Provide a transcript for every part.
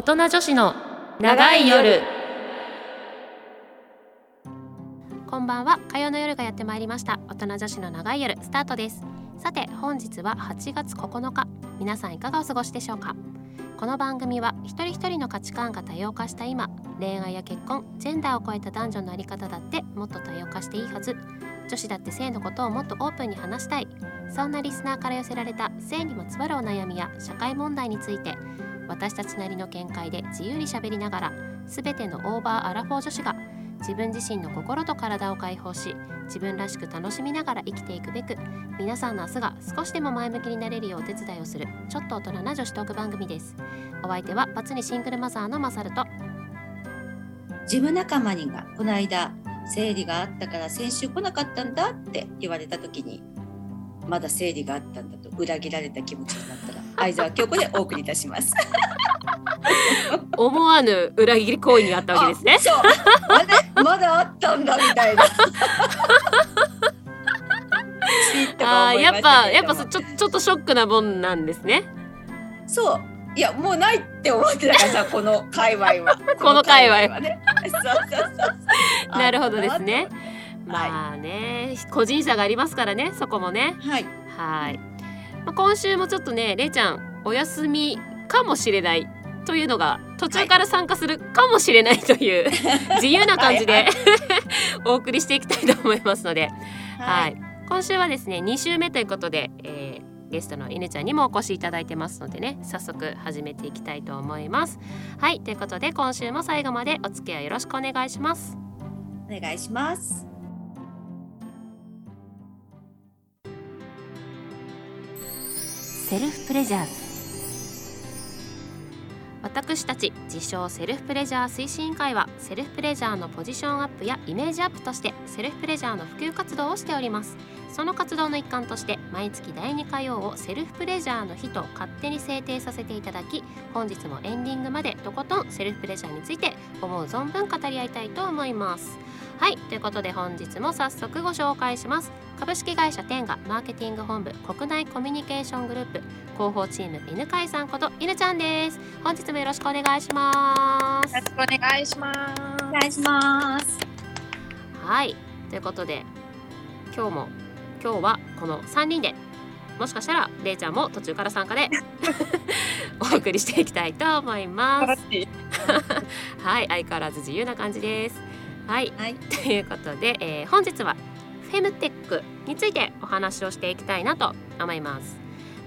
大人女子の長い夜。こんばんは。火曜の夜がやってまいりました。大人女子の長い夜スタートです。さて本日は8月9日。皆さんいかがお過ごしでしょうか？この番組は一人一人の価値観が多様化した今恋愛や結婚ジェンダーを超えた男女のあり方だってもっと多様化していいはず。女子だって性のことをもっとオープンに話したい。そんなリスナーから寄せられた性にまつわるお悩みや社会問題について私たちなりの見解で自由にしゃべりながら全てのオーバーアラフォー女子が自分自身の心と体を解放し自分らしく楽しみながら生きていくべく皆さんの明日が少しでも前向きになれるようお手伝いをするちょっと大人な女子トーク番組です。お相手はバツにシングルマザーのマサルとジム仲間にがこの間生理があったから先週来なかったんだって言われた時にまだ生理があったんだと裏切られた気持ちになった。相沢京子でお送りいたします。思わぬ裏切り行為にあったわけですね。そう。まだまだあったんだみたいな。あーやっぱやっぱそちょちょっとショックなもんなんですね。そう。いやもうないって思ってたからさ この界隈は。この界隈は。ね。なるほどですね。まあね個人差がありますからねそこもね。はい。はい、まあ、今週もちょっとねれいちゃんお休みかもしれないというのが途中から参加するかもしれないという、自由な感じではいはお送りしていきたいと思いますので、ははいい。今週はですね2週目ということで、えーゲストの犬ちゃんにもお越しいただいてますのでね早速始めていきたいと思います。はいということで今週も最後までお付き合いよろしくお願いします。お願いします。セルフプレジャー私たち自称セルフプレジャー推進委員会はセルフプレジャーのポジションアップやイメージアップとしてセルフプレジャーの普及活動をしております。その活動の一環として毎月第2火曜をセルフプレジャーの日と勝手に制定させていただき本日もエンディングまでとことんセルフプレジャーについて思う存分語り合いたいと思います。はいということで本日も早速ご紹介します。株式会社テンガマーケティング本部国内コミュニケーショングループ広報チーム犬飼さんこと犬ちゃんです。本日もよろしくお願いします。よろしくお願いします。お願いします。はいということで今日も今日はこの3人でもしかしたられいちゃんも途中から参加で お送りしていきたいと思います。はい相変わらず自由な感じですはい。はい。ということで、えー本日はフェムテックについてお話をしていきたいなと思います。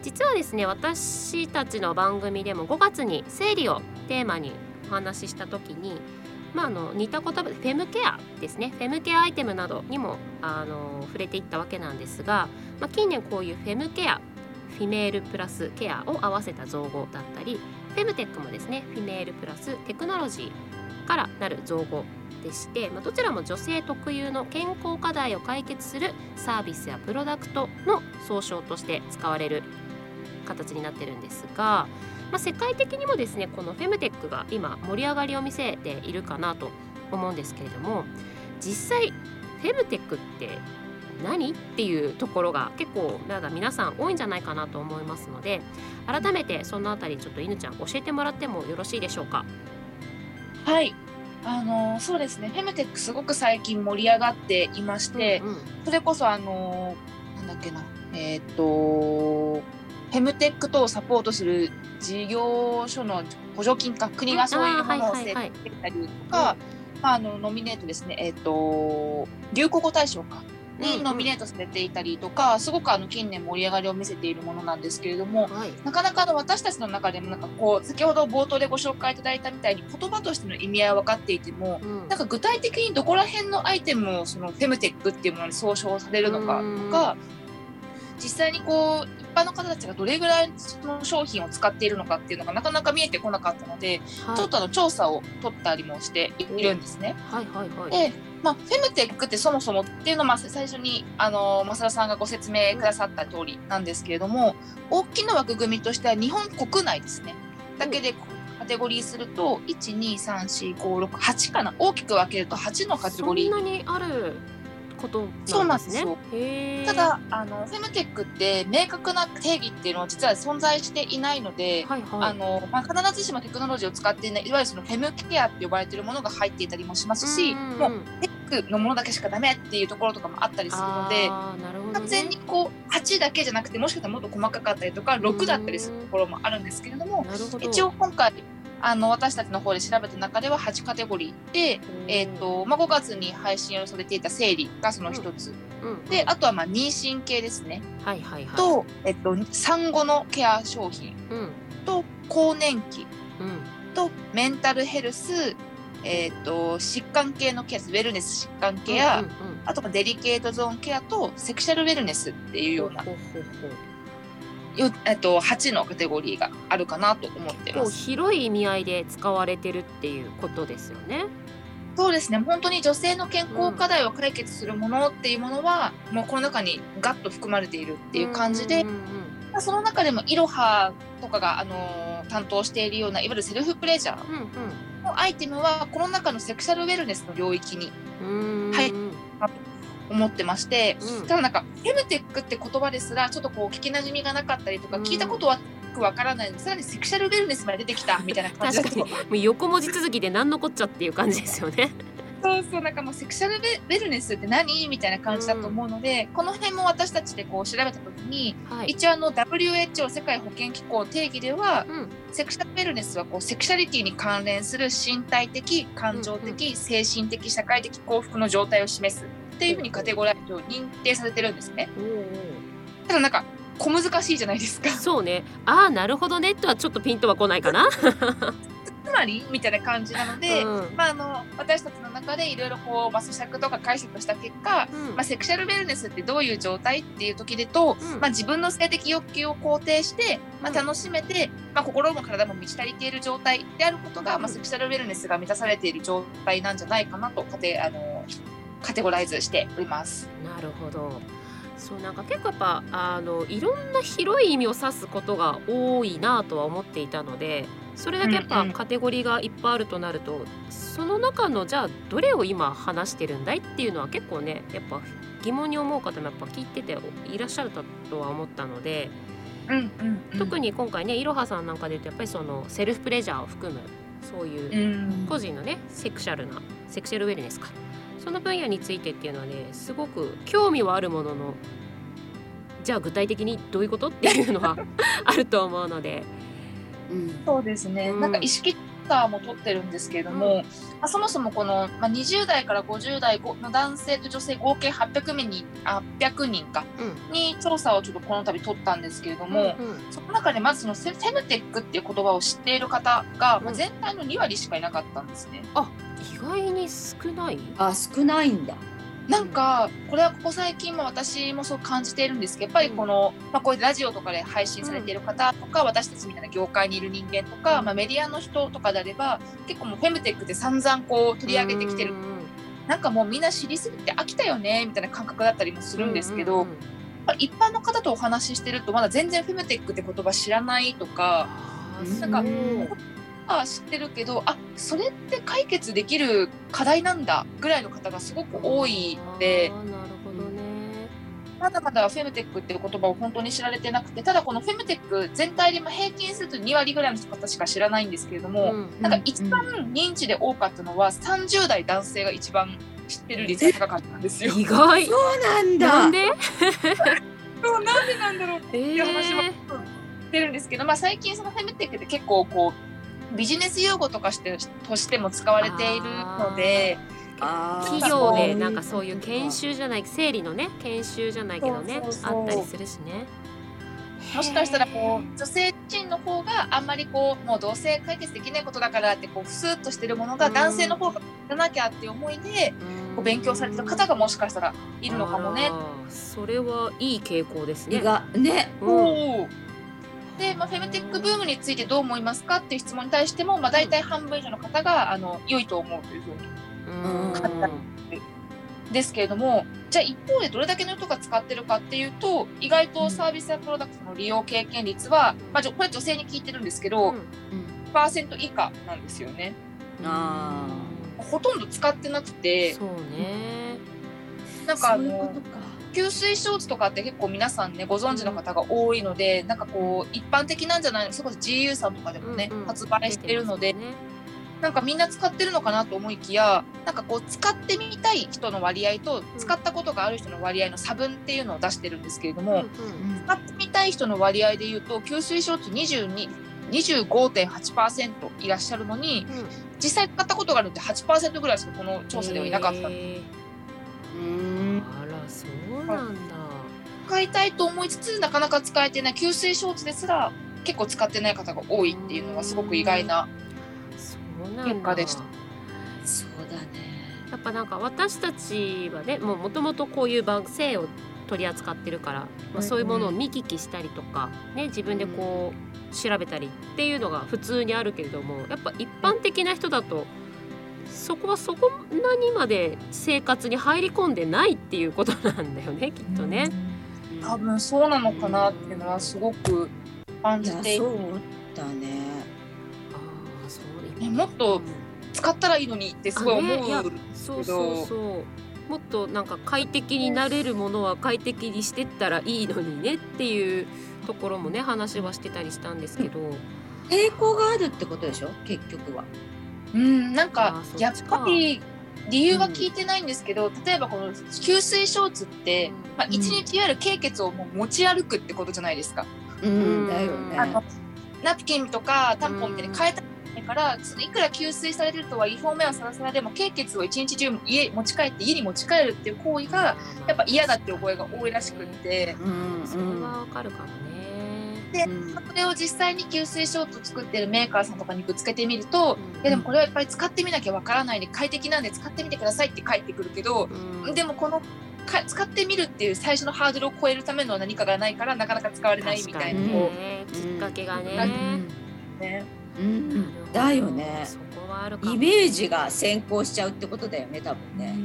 実はですね私たちの番組でも5月に生理をテーマにお話しした時にまあ、あの似た言葉でフェムケアですね。フェムケアアイテムなどにもあの触れていったわけなんですが、まあ、近年こういうフェムケア female plus care を合わせた造語だったりフェムテックもですね female plus technology からなる造語でして、まあ、どちらも女性特有の健康課題を解決するサービスやプロダクトの総称として使われる形になってるんですが、まあ、世界的にもですねこのフェムテックが今盛り上がりを見せているかなと思うんですけれども実際フェムテックって何？っていうところが結構まだ皆さん多いんじゃないかなと思いますので改めてそのあたりちょっと犬ちゃん教えてもらってもよろしいでしょうか？はい。あのそうですね。フェムテックすごく最近盛り上がっていまして、うんうんそれこそあのなんだっけな、えっ、とフェムテック等をサポートする事業所の補助金か国がそういうものを設あーはいはいはい定したりとか、まああのノミネートですね。えっ、と流行語大賞か。にノミネートされていたりとか、すごくあの近年盛り上がりを見せているものなんですけれども、はい。なかなかあの私たちの中でもなんかこう先ほど冒頭でご紹介いただいたみたいに言葉としての意味合いは分かっていてもうん。なんか具体的にどこら辺のアイテムをそのフェムテックっていうものに総称されるのかとか実際にこう一般の方たちがどれぐらいその商品を使っているのかっていうのがなかなか見えてこなかったのではい。ちょっとあの調査を取ったりもしているんですね。はいはいはい。でまあ、フェムテックってそもそもっていうのをまあ最初にあの増田さんがご説明くださった通りなんですけれども大きな枠組みとしては日本国内ですね。だけでカテゴリーすると1234568かな。大きく分けると8のカテゴリー。そんなにあることそうなですね。なんんですよ。へー。ただあのフェムテックって明確な定義っていうのは実は存在していないので、はいはい。あのまあ、必ずしもテクノロジーを使っていないいわゆるそのフェムケアって呼ばれているものが入っていたりもしますし、うんうんうん。もうテのものだけしかダメっていうところとかもあったりするので。ね。完全にこう8だけじゃなくてもしかしたらもっと細かかったりとか6だったりするところもあるんですけれども一応今回あの私たちの方で調べた中では8カテゴリーで、えーとまあ、5月に配信をされていた生理がその一つ、うん。であとはまあ妊娠系ですね、はいはいはい。と、えっと、産後のケア商品。うん。と更年期。うん。とメンタルヘルス、えっと疾患系のケアウェルネス疾患ケア、うんうんうん。あとはデリケートゾーンケアとセクシャルウェルネスっていうようなほうほうほう。よえっと、8のカテゴリーがあるかなと思ってます。広い意味合いで使われてるっていうことですよね。そうですね。本当に女性の健康課題を解決するものっていうものは、もうこの中にガッと含まれているっていう感じで、うんうんうんまあその中でもイロハとかが、あのー担当しているようないわゆるセルフプレジャーうんのアイテムはこの中のセクシャルウェルネスの領域にうん。うーんはい。思ってまして、うん。ただなんかフェムテックって言葉ですらちょっとこう聞きなじみがなかったりとか、うん。聞いたことはよくわからないのでさらにセクシャルウェルネスまで出てきたみたいな感じだと。確かに。もう横文字続きで何のこっちゃっていう感じですよね。そうそうなんかもうセクシャルウェルネスって何？みたいな感じだと思うので、この辺も私たちでこう調べた時に、はい。一応あの WHO 世界保健機構定義ではうん。セクシャルウェルネスはこうセクシャリティに関連する身体的感情的、精神的社会的幸福の状態を示すっていうふうにカテゴライズを認定されてるんですね。おーおただなんか小難しいじゃないですか。ーそうね。ああなるほどね。とはちょっとピンとは来ないかな。つまりみたいな感じなので、うんまあ、あの私たちの中でいろいろこう、まあ、咀嚼とか解釈した結果、うんまあ、セクシャルウェルネスってどういう状態っていう時でと、うんまあ、自分の性的欲求を肯定して、まあ、うん楽しめて、まあ、心も体も満ち足りている状態であることが、まあ、セクシャルウェルネスが満たされている状態なんじゃないかなとあのカテゴライズしております。なるほど。そうなんか結構やっぱあのいろんな広い意味を指すことが多いなとは思っていたのでそれだけやっぱカテゴリーがいっぱいあるとなると、その中のじゃあどれを今話してるんだいっていうのは結構ねやっぱ疑問に思う方もやっぱ聞いてていらっしゃるとは思ったので、うんうんうん。特に今回ねいろはさんなんかで言うとやっぱりそのセルフプレジャーを含むそういううん。個人のねセクシャルなセクシャルウェルネスか。その分野についてっていうのはねすごく興味はあるもののじゃあ具体的にどういうことっていうのは あると思うので、うん。そうですね、うん。なんか意識ターも取ってるんですけれども、まあ、そもそもこの、まあ、20代から50代の男性と女性合計800人あ800人かうん。に調査をちょっとこの度取ったんですけれども、うんうん。その中でまずそのフェムテックっていう言葉を知っている方が、まあ、うん全体の2割しかいなかったんですね。意外に少ない？あ少ないんだ。なんかこれはここ最近も私もそう感じているんですけどやっぱりこの、まあ、こういうラジオとかで配信されている方とか、私たちみたいな業界にいる人間とか、うん。まあ、メディアの人とかであれば結構もうフェムテックって散々こう取り上げてきてる。うなんかもうみんな知りすぎて飽きたよねみたいな感覚だったりもするんですけど、一般の方とお話ししてるとまだ全然フェムテックって言葉知らないとかなんかそうあ知ってるけどあそれって解決できる課題なんだぐらいの方がすごく多いので。あーなるほどねまだまだフェムテックっていう言葉を本当に知られてなくてただこのフェムテック全体でも平均すると2割ぐらいの方しか知らないんですけれども、うんなんか一番認知で多かったのは30代男性が一番知ってる率が高かったんですよ。意外そうなんだ。なんで？そうなんでなんだろうってえいう話はー知ってるんですけど、まあ、最近そのフェムテックって結構こうビジネス用語とかしてとしても使われているので企業でなんかそういう研修じゃない生理のね研修じゃないけどねそうそうそう。あったりするしね。もしかしたらこう女性陣の方があんまりこうもう同性解決できないことだからってこうふすっとしてるものがうん。男性の方がやらなきゃっていう思いでこう勉強されてる方がもしかしたらいるのかもね。それはいい傾向ですね。ね。うんで、まあ、フェムテックブームについてどう思いますかっていう質問に対しても、まあ、大体半分以上の方があの良いと思うというふうに。うん。ですけれどもじゃあ一方でどれだけの人が使ってるかっていうと意外とサービスやプロダクトの利用経験率は、まあ、これ女性に聞いてるんですけど、うん。パーセント以下なんですよね。あほとんど使ってなくて。そうね。なんかあそういうこのとか。吸水ショーツとかって結構皆さんねご存知の方が多いので、なんかこう一般的なんじゃないのそれこそ GU さんとかでもね、うんうん。発売してるので、ね。なんかみんな使ってるのかなと思いきやなんかこう使ってみたい人の割合と使ったことがある人の割合の差分っていうのを出してるんですけれども、うんうん使ってみたい人の割合でいうと吸水ショーツ22 25.8%いらっしゃるのにうん。実際使ったことがあるって8%ぐらいしかこの調査ではいなかった、そうなんだ。使いたいと思いつつなかなか使えてない吸水ショーツですら結構使ってない方が多いっていうのはすごく意外なそうなんだ。結果でしたそうだね。やっぱなんか私たちはねもともとこういう番性を取り扱ってるから、まあ、そういうものを見聞きしたりとか、ね、自分でこう調べたりっていうのが普通にあるけれどもやっぱ一般的な人だとそこはそこなにまで生活に入り込んでないっていうことなんだよねきっとね。多分そうなのかなっていうのはすごく感じて。いてそうだね。あーそうね。もっと使ったらいいのにってすごい思う、あねいやそうそうそう。もっとなんか快適になれるものは快適にしてったらいいのにねっていうところもね話はしてたりしたんですけど、抵抗があるってことでしょ？結局は。うん、なんあかやっぱり理由は聞いてないんですけど、例えばこの吸水ショーツって、まあ、うん一日いわゆる経血をもう持ち歩くってことじゃないですか。うんだよあのね。ナプキンとかタンポンみたいに変えたくないから、そのいくら吸水されてるとはいえ表面はサラサラでも経血を一日中家持ち帰って家に持ち帰るっていう行為がやっぱ嫌だって覚えが多いらしくって。うんそれはわかるかもね。でうんそれを実際に吸水ショーツを作ってるメーカーさんとかにぶつけてみると、うんいやでもこれはやっぱり使ってみなきゃわからないんで快適なんで使ってみてくださいって返ってくるけど、うん。でもこのか使ってみるっていう最初のハードルを超えるための何かがないからなかなか使われないみたいなね。きっかけがね。うね。うん。だよね。イメージが先行しちゃうってことだよね多分ね。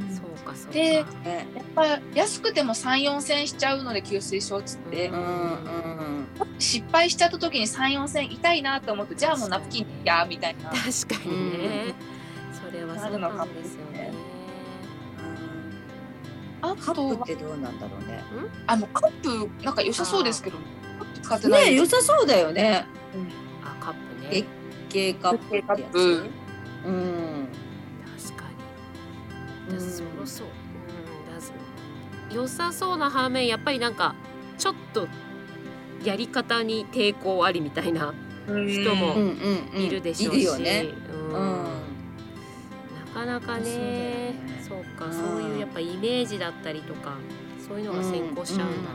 そうかそうか。でねやっぱ安くても34千しちゃうので吸水ショーツって、うんうん失敗しちゃった時に34千痛いなと思うとじゃあもうナプキンやみたいな。確かにね。それはそうななるのかもんですよね。あカップってどうなんだろうね。あのカップなんか良さそうですけどカップ使ってないね良さそうだよね。あカップ月ね。経カップってやつ。月経カップうん。確かに。うんそろそう。うんだす良さそうな反面やっぱりなんかちょっとやり方に抵抗ありみたいな人もいるでしょうし。ううんん。なかなかねそそうかうんそういうやっぱイメージだったりとかそういうのが先行しちゃうんだ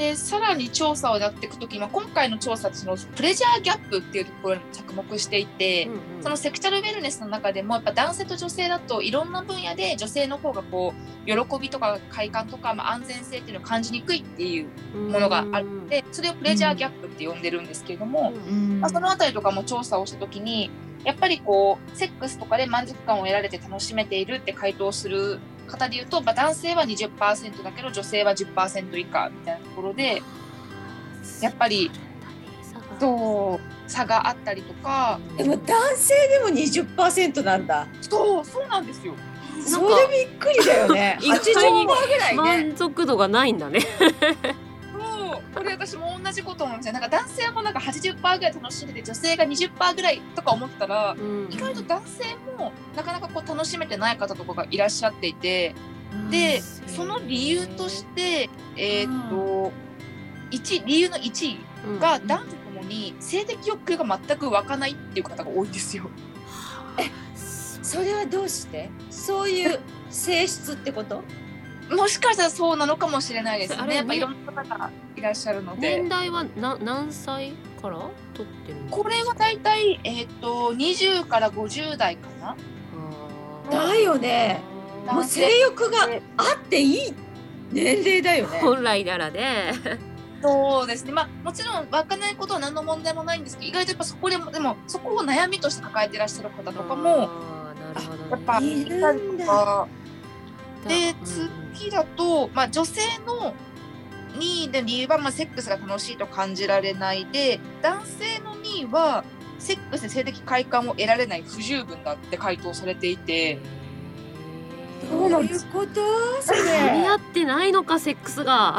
でさらに調査をやっていくとき、まあ、今回の調査ってそのプレジャーギャップっていうところに着目していて、うんうん。そのセクシャルウェルネスの中でもやっぱ男性と女性だといろんな分野で女性の方がこう喜びとか快感とか、まあ、安全性っていうのを感じにくいっていうものがあるのでそれをプレジャーギャップって呼んでるんですけれども、うん。まあ、そのあたりとかも調査をしたときにやっぱりこうセックスとかで満足感を得られて楽しめているって回答する方でいうと、まあ、男性は20%だけど女性は10%以下みたいなところでやっぱりそう差があったりとかでも男性でも20%なんだ。そうそうなんですよ。それびっくりだよね。意外に80%ぐらいね。満足度がないんだね。私も同じこと思いましたなんか男性もなんか80%ぐらい楽しんでて女性が20%ぐらいとか思ったら意外と男性もなかなかこう楽しめてない方とかがいらっしゃっていてでその理由としてえーっと1理由の1位がうん。男女ともに性的欲求が全く湧かないっていう方が多いんですよ。それはどうして？そういう性質ってこと？もしかしたらそうなのかもしれないですあれね。やっぱねいろんな方がいらっしゃるので年。代はな何歳から取ってるんですか？これはだいたい、えーっと20から50代かな。だよね。もう性欲があっていい年齢だよね。本来ならね。そうですね。まあもちろん湧かないことは何の問題もないんですけど、意外とやっぱそこでもでもそこを悩みとして抱えてらっしゃる方とかもあーなるほどねやっぱいるんだ。でうん次だと、まあ、女性の2位の理由は、まあ、セックスが楽しいと感じられないで男性の2位はセックスで性的快感を得られない不十分だって回答されていて。どういうこと？それ。合ってないのかセックスが。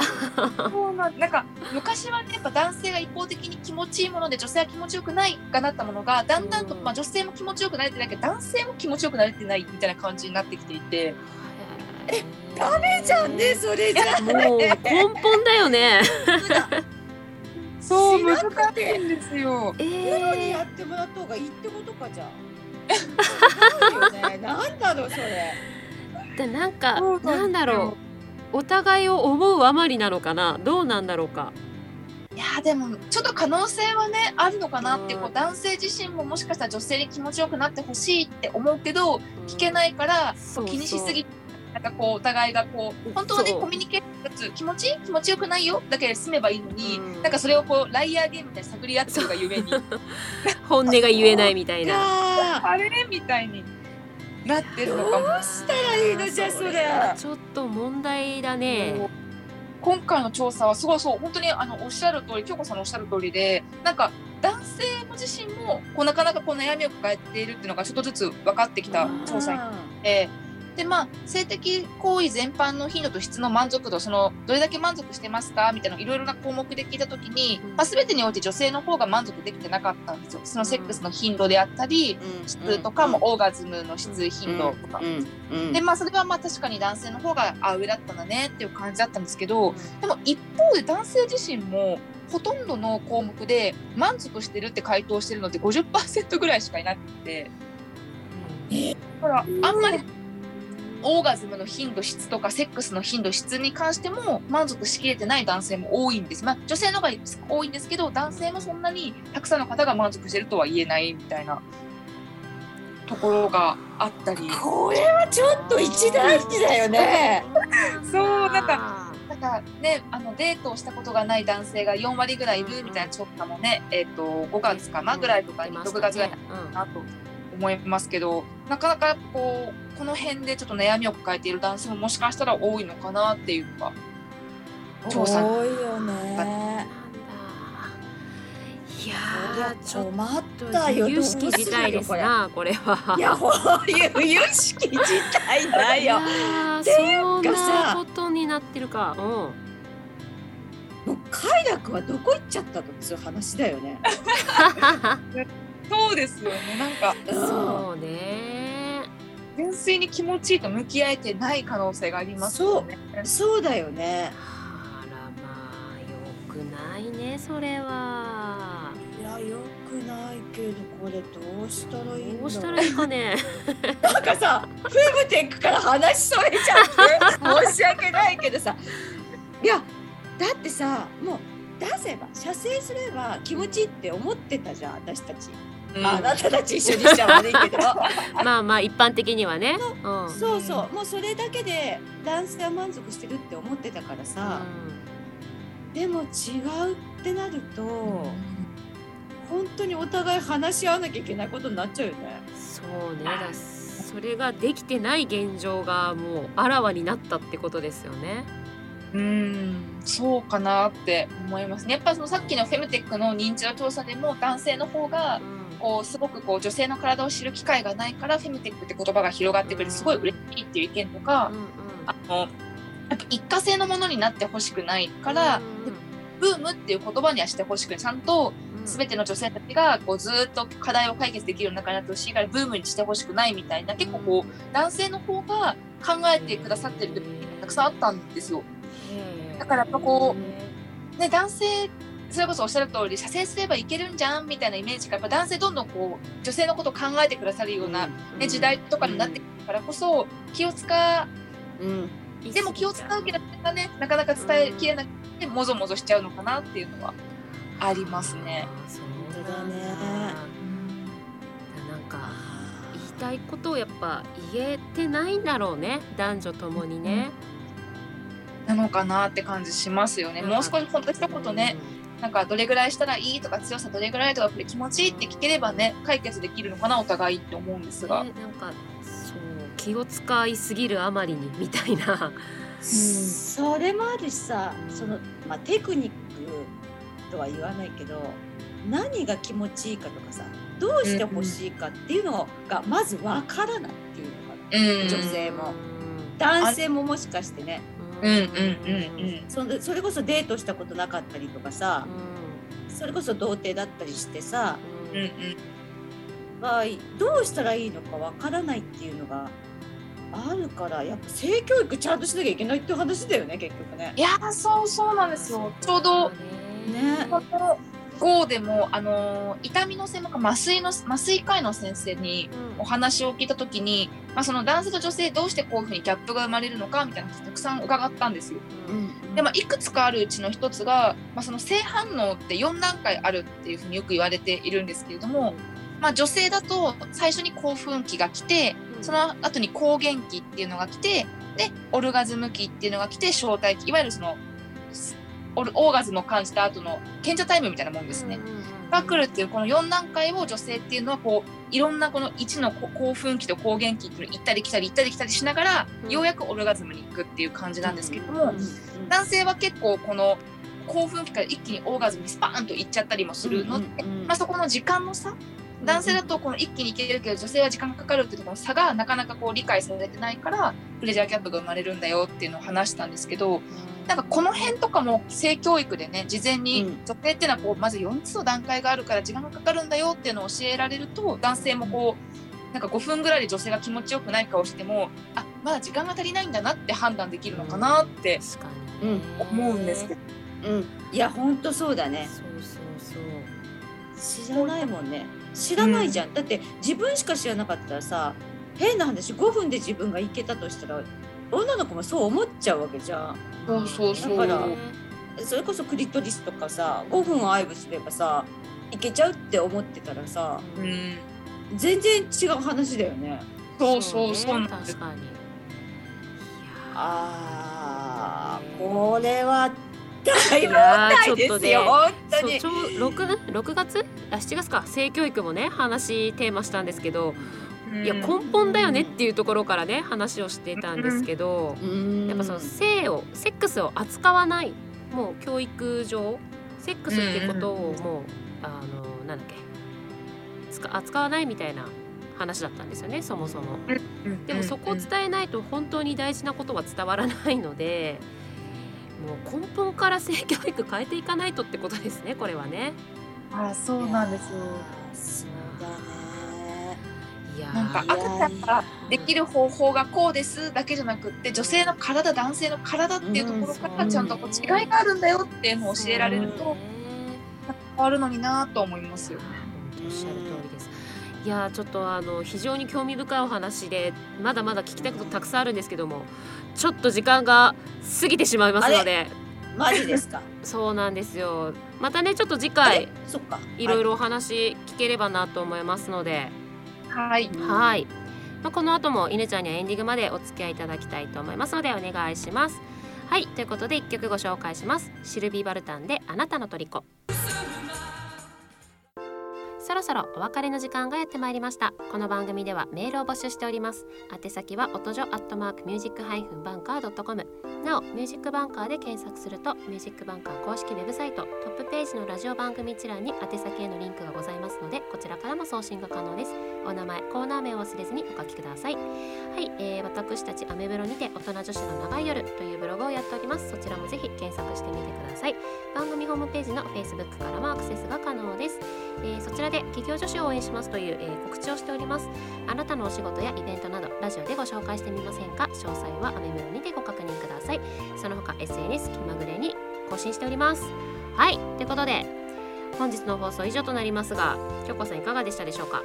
そうなんなんか昔はねやっぱ男性が一方的に気持ちいいもので女性は気持ちよくないがなったものがだんだんと、うん。まあ、女性も気持ちよくなれてないけど男性も気持ちよくなれてないみたいな感じになってきていてダメじゃんねそれじゃ。もう根本だよね。そう難しいんですよ。えプロにーやってもらった方がいいってことかじゃ。あ違うよねなんだろうそれ。でなんかそうなんだろう。お互いを思うあまりなのかな？どうなんだろうか？いやーでもちょっと可能性はねあるのかなってこう男性自身ももしかしたら女性に気持ちよくなってほしいって思うけど聞けないからそう。気にしすぎてなんかこうお互いがこう本当はねコミュニケーション気持ち？気持ちよくないよ？だけで済めばいいのに、うん。なんかそれをこうライアーゲームみたいに探り合ってるがゆえに 本音が言えないみたいな。か あれ？みたいになってるどのかも。うしたらいいのじゃあそれちょっと問題だね。今回の調査はすごいそう。本当にあのおっしゃる通り京子さんのおっしゃる通りでなんか男性も自身もこうなかなかこう悩みを抱えているっていうのがちょっとずつ分かってきた調査になってでまあ性的行為全般の頻度と質の満足度そのどれだけ満足してますか？みたいないろいろな項目で聞いた時に、うん。まあ、全てにおいて女性の方が満足できてなかったんですよ。そのセックスの頻度であったり質とかもオーガズムの質頻度とか。うん。でまあそれはまあ確かに男性の方があ上だったんだねっていう感じだったんですけどでも一方で男性自身もほとんどの項目で満足してるって回答してるのって50%ぐらいしかいなくて。だからあんまりオーガズムの頻度質とかセックスの頻度質に関しても満足しきれてない男性も多いんです、まあ、女性の方が多いんですけど男性もそんなにたくさんの方が満足してるとは言えないみたいなところがあったり。これはちょっと一大事だよね。そうなんかなんかね、あのデートをしたことがない男性が4割ぐらいいるみたいな調査もね、えっ、と5月かなぐらいとかに6月ぐらいかなと思いますけど、なかなかこうこの辺でちょっと悩みを抱えている男性ももしかしたら多いのかなっていうのが調査多いよねいやちょっ困っとたよ由々しき事態ですなこれは。いやこういう有識事態だよーていうそんかさなことになってるか。うん。もう快楽はどこ行っちゃったのっていう話だよね そうですよねなんかそうね。純粋に気持ちいいと向き合えてない可能性がありますよね。そうだよねあらまあよくないねそれは。いやよくないけどこれどうしたらいいんだどうしたらいいかね。なんかさフェムテックから話それちゃって申し訳ないけどさいやだってさもう出せば射精すれば気持ちいいって思ってたじゃん私たち、うんああなたたち一緒にしちゃ悪いけど まあまあ一般的にはね。うん。そうそうもうそれだけで男性は満足してるって思ってたからさ、でも違うってなると、本当にお互い話し合わなきゃいけないことになっちゃうよね。そうねだそれができてない現状がもうあらわになったってことですよね。うんそうかなって思いますね。やっぱそのさっきのフェムテックの認知度調査でも男性の方がうんこうすごくこう女性の体を知る機会がないからフェムテックって言葉が広がってくれてすごい嬉しいっていう意見とか、あのやっぱ一過性のものになってほしくないから、ブームっていう言葉にはしてほしくない。ちゃんと全ての女性たちがこうずっと課題を解決できるような中になってほしいからブームにしてほしくないみたいな結構こう男性の方が考えてくださってる時がたくさんあったんですよ。だからやっぱこね、男性それこそおっしゃる通り射精すればいけるんじゃんみたいなイメージがやっぱ男性どんどんこう女性のことを考えてくださるような、ね時代とかになってくるからこそ気を使う。ん、うでも気を使うけどな,、ね、なかなか伝えきれなくてもぞもぞしちゃうのかなっていうのはありますね。そうだね。なんか言いたいことをやっぱ言えてないんだろうね男女ともにね。なのかなって感じしますよね。もう少し本当一言ね、なんかどれぐらいしたらいいとか強さどれぐらいとかこれ気持ちいいって聞ければね解決できるのかなお互いって思うんですが。ね、なんかそう気を使いすぎるあまりにみたいな。それもあるしさうんその、まあ、テクニックとは言わないけど何が気持ちいいかとかさどうしてほしいかっていうのがまずわからないっていうのがうん女性も男性ももしかしてねうんうんうんうん。そのそれこそデートしたことなかったりとかさそれこそ童貞だったりしてさ、うんうん。まあ、どうしたらいいのかわからないっていうのがあるからやっぱ性教育ちゃんとしなきゃいけないっていう話だよね結局ね。いやーそうそうなんですよ。ちょうどね。この GO でもあのー痛みの専門家麻酔の麻酔科医の先生にお話を聞いた時に、まあ、その男性と女性どうしてこういうふうにギャップが生まれるのかみたいな話たくさん伺ったんですよ。うんでまあ、いくつかあるうちの一つが、まあ、その性反応って4段階あるっていうふうによく言われているんですけれども、まあ、女性だと最初に興奮期が来てその後に抗原期っていうのが来てでオルガズム期っていうのが来て招待期いわゆるそのオルオーガズムを感じた後の賢者タイムみたいなもんですね。が来るっていうこの4段階を女性っていうのはこういろんなこの1のこ興奮期と抗原期っていうのを行ったり来たり行ったり来たりしながら、うん。ようやくオルガズムに行くっていう感じなんですけれども、男性は結構この興奮期から一気にオーガズムにスパーンと行っちゃったりもするので、まあ、そこの時間の差男性だとこの一気に行けるけど女性は時間がかかるっていうところの差がなかなかこう理解されてないからプレジャーキャップが生まれるんだよっていうのを話したんですけどなんかこの辺とかも性教育でね事前にうん。女性っていうのはこうまず4つの段階があるから時間がかかるんだよっていうのを教えられると男性もこうなんか5分ぐらいで女性が気持ちよくない顔してもあまだ時間が足りないんだなって判断できるのかなって思うんですけど。うん。いやほんとそうだね。そうそうそう。知らないもんね。知らないじゃん、だって自分しか知らなかったらさ変な話5分で自分がいけたとしたら女の子もそう思っちゃうわけじゃん。そうそうそう。だからそれこそクリトリスとかさ5分愛撫すればさいけちゃうって思ってたらさうん。全然違う話だよね。そうそうねそう。なんです確かに。いやあーこれは大問題ちょっとねですよ本当に。そうちょう六六月？あ7月か。性教育もね話テーマしたんですけど、いや根本だよねっていうところからね話をしてたんですけど、うん。やっぱその性をセックスを扱わないもう教育上セックスっていうことをもう、あのなんだっけ扱わないみたいな話だったんですよねそもそも。でもそこを伝えないと本当に大事なことは伝わらないのでもう根本から性教育変えていかないとってことですねこれはね。あそうなんです。よなんか赤ちゃんができる方法がこうですだけじゃなくって女性の体男性の体っていうところからちゃんとこう違いがあるんだよっていうのを教えられると変わるのになと思いますよ。本当おっしゃる通りです。いやーちょっとあの非常に興味深いお話でまだまだ聞きたいことたくさんあるんですけどもちょっと時間が過ぎてしまいますので。マジですか？そうなんですよ。またねちょっと次あ回いろいろお話聞ければなと思いますので、はい。はい、まあ、この後も犬ちゃんにはエンディングまでお付き合いいただきたいと思いますのでお願いします。はい。ということで1曲ご紹介します。シルビー・バルタンであなたの虜そろそろお別れの時間がやってまいりました。この番組ではメールを募集しております。宛先は音女アットマークミュージックハイフンバンカードットコム。なおミュージックバンカーで検索するとミュージックバンカー公式ウェブサイトトップページのラジオ番組一覧に宛先へのリンクがございますのでこちらからも送信が可能です。お名前コーナー名を忘れずにお書きください。はい、えー、私たちアメブロにて大人女子の長い夜というブログをやっております。そちらもぜひ検索してみてください。番組ホームページの Facebook からもアクセスが可能です、えーそちらで企業女子を応援しますという、えー告知をしております。あなたのお仕事やイベントなどラジオでご紹介してみませんか？詳細はアメブロにてご確認ください。その他 SNS 気まぐれに更新しております。はい。ということで本日の放送以上となりますが京子さんいかがでしたでしょうか？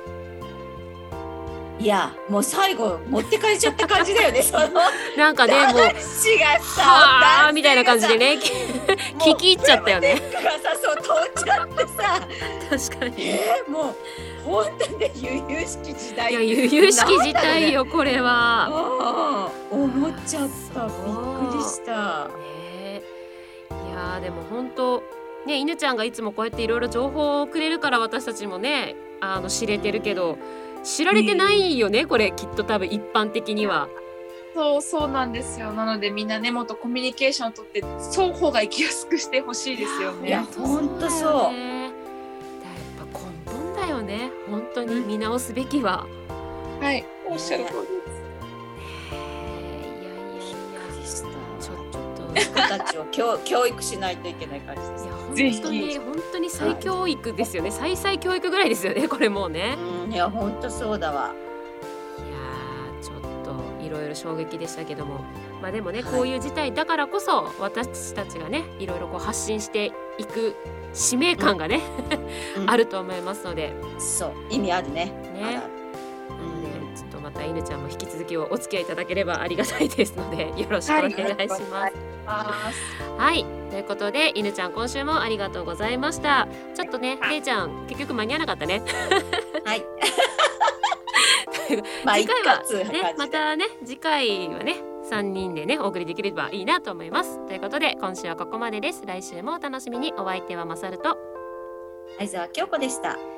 いやもう最後持ってかれちゃった感じだよねその。なんかねもう男子がさはあみたいな感じでね聞き入っちゃったよね。がさそう通っちゃってさ。確かに。いえー、もう本当にね悠々しき時代。や悠々しき事態よこれは。うん思っちゃった。びっくりした。ねえいやーでも本当ね犬ちゃんがいつもこうやっていろいろ情報をくれるから私たちもねあの知れてるけど知られてないよね、これきっと多分一般的には。そうそうなんですよなのでみんなねもっとコミュニケーションをとって双方が生きやすくしてほしいですよいやね。ほんとそうだやっぱ根本だよね本当に見直すべきは。はいおっしゃる通りです。いやいやい息子たちを教 教育しないといけない感じですいや。ぜ本当にひ本当に再教育ですよね、再々教育ぐらいですよねこれもうね、うん、いや本当そうだわ。ろいろ衝撃でしたけどもまあでもね、はいこういう事態だからこそ私たちがねいろいろこう発信していく使命感がね、うん あると思いますのでそう意味あるね。ねちょっとまた犬ちゃんも引き続きお付き合いいただければありがたいですので よろしくお願いします。あはい、ということで犬ちゃん今週もありがとうございました。ちょっとね、はいれいちゃん結局間に合わなかったね。はい。まあ次一回はねまたね次回はね三人でねお送りできればいいなと思います。ということで今週はここまでです。来週もお楽しみに。お相手はまさると相沢京子でした。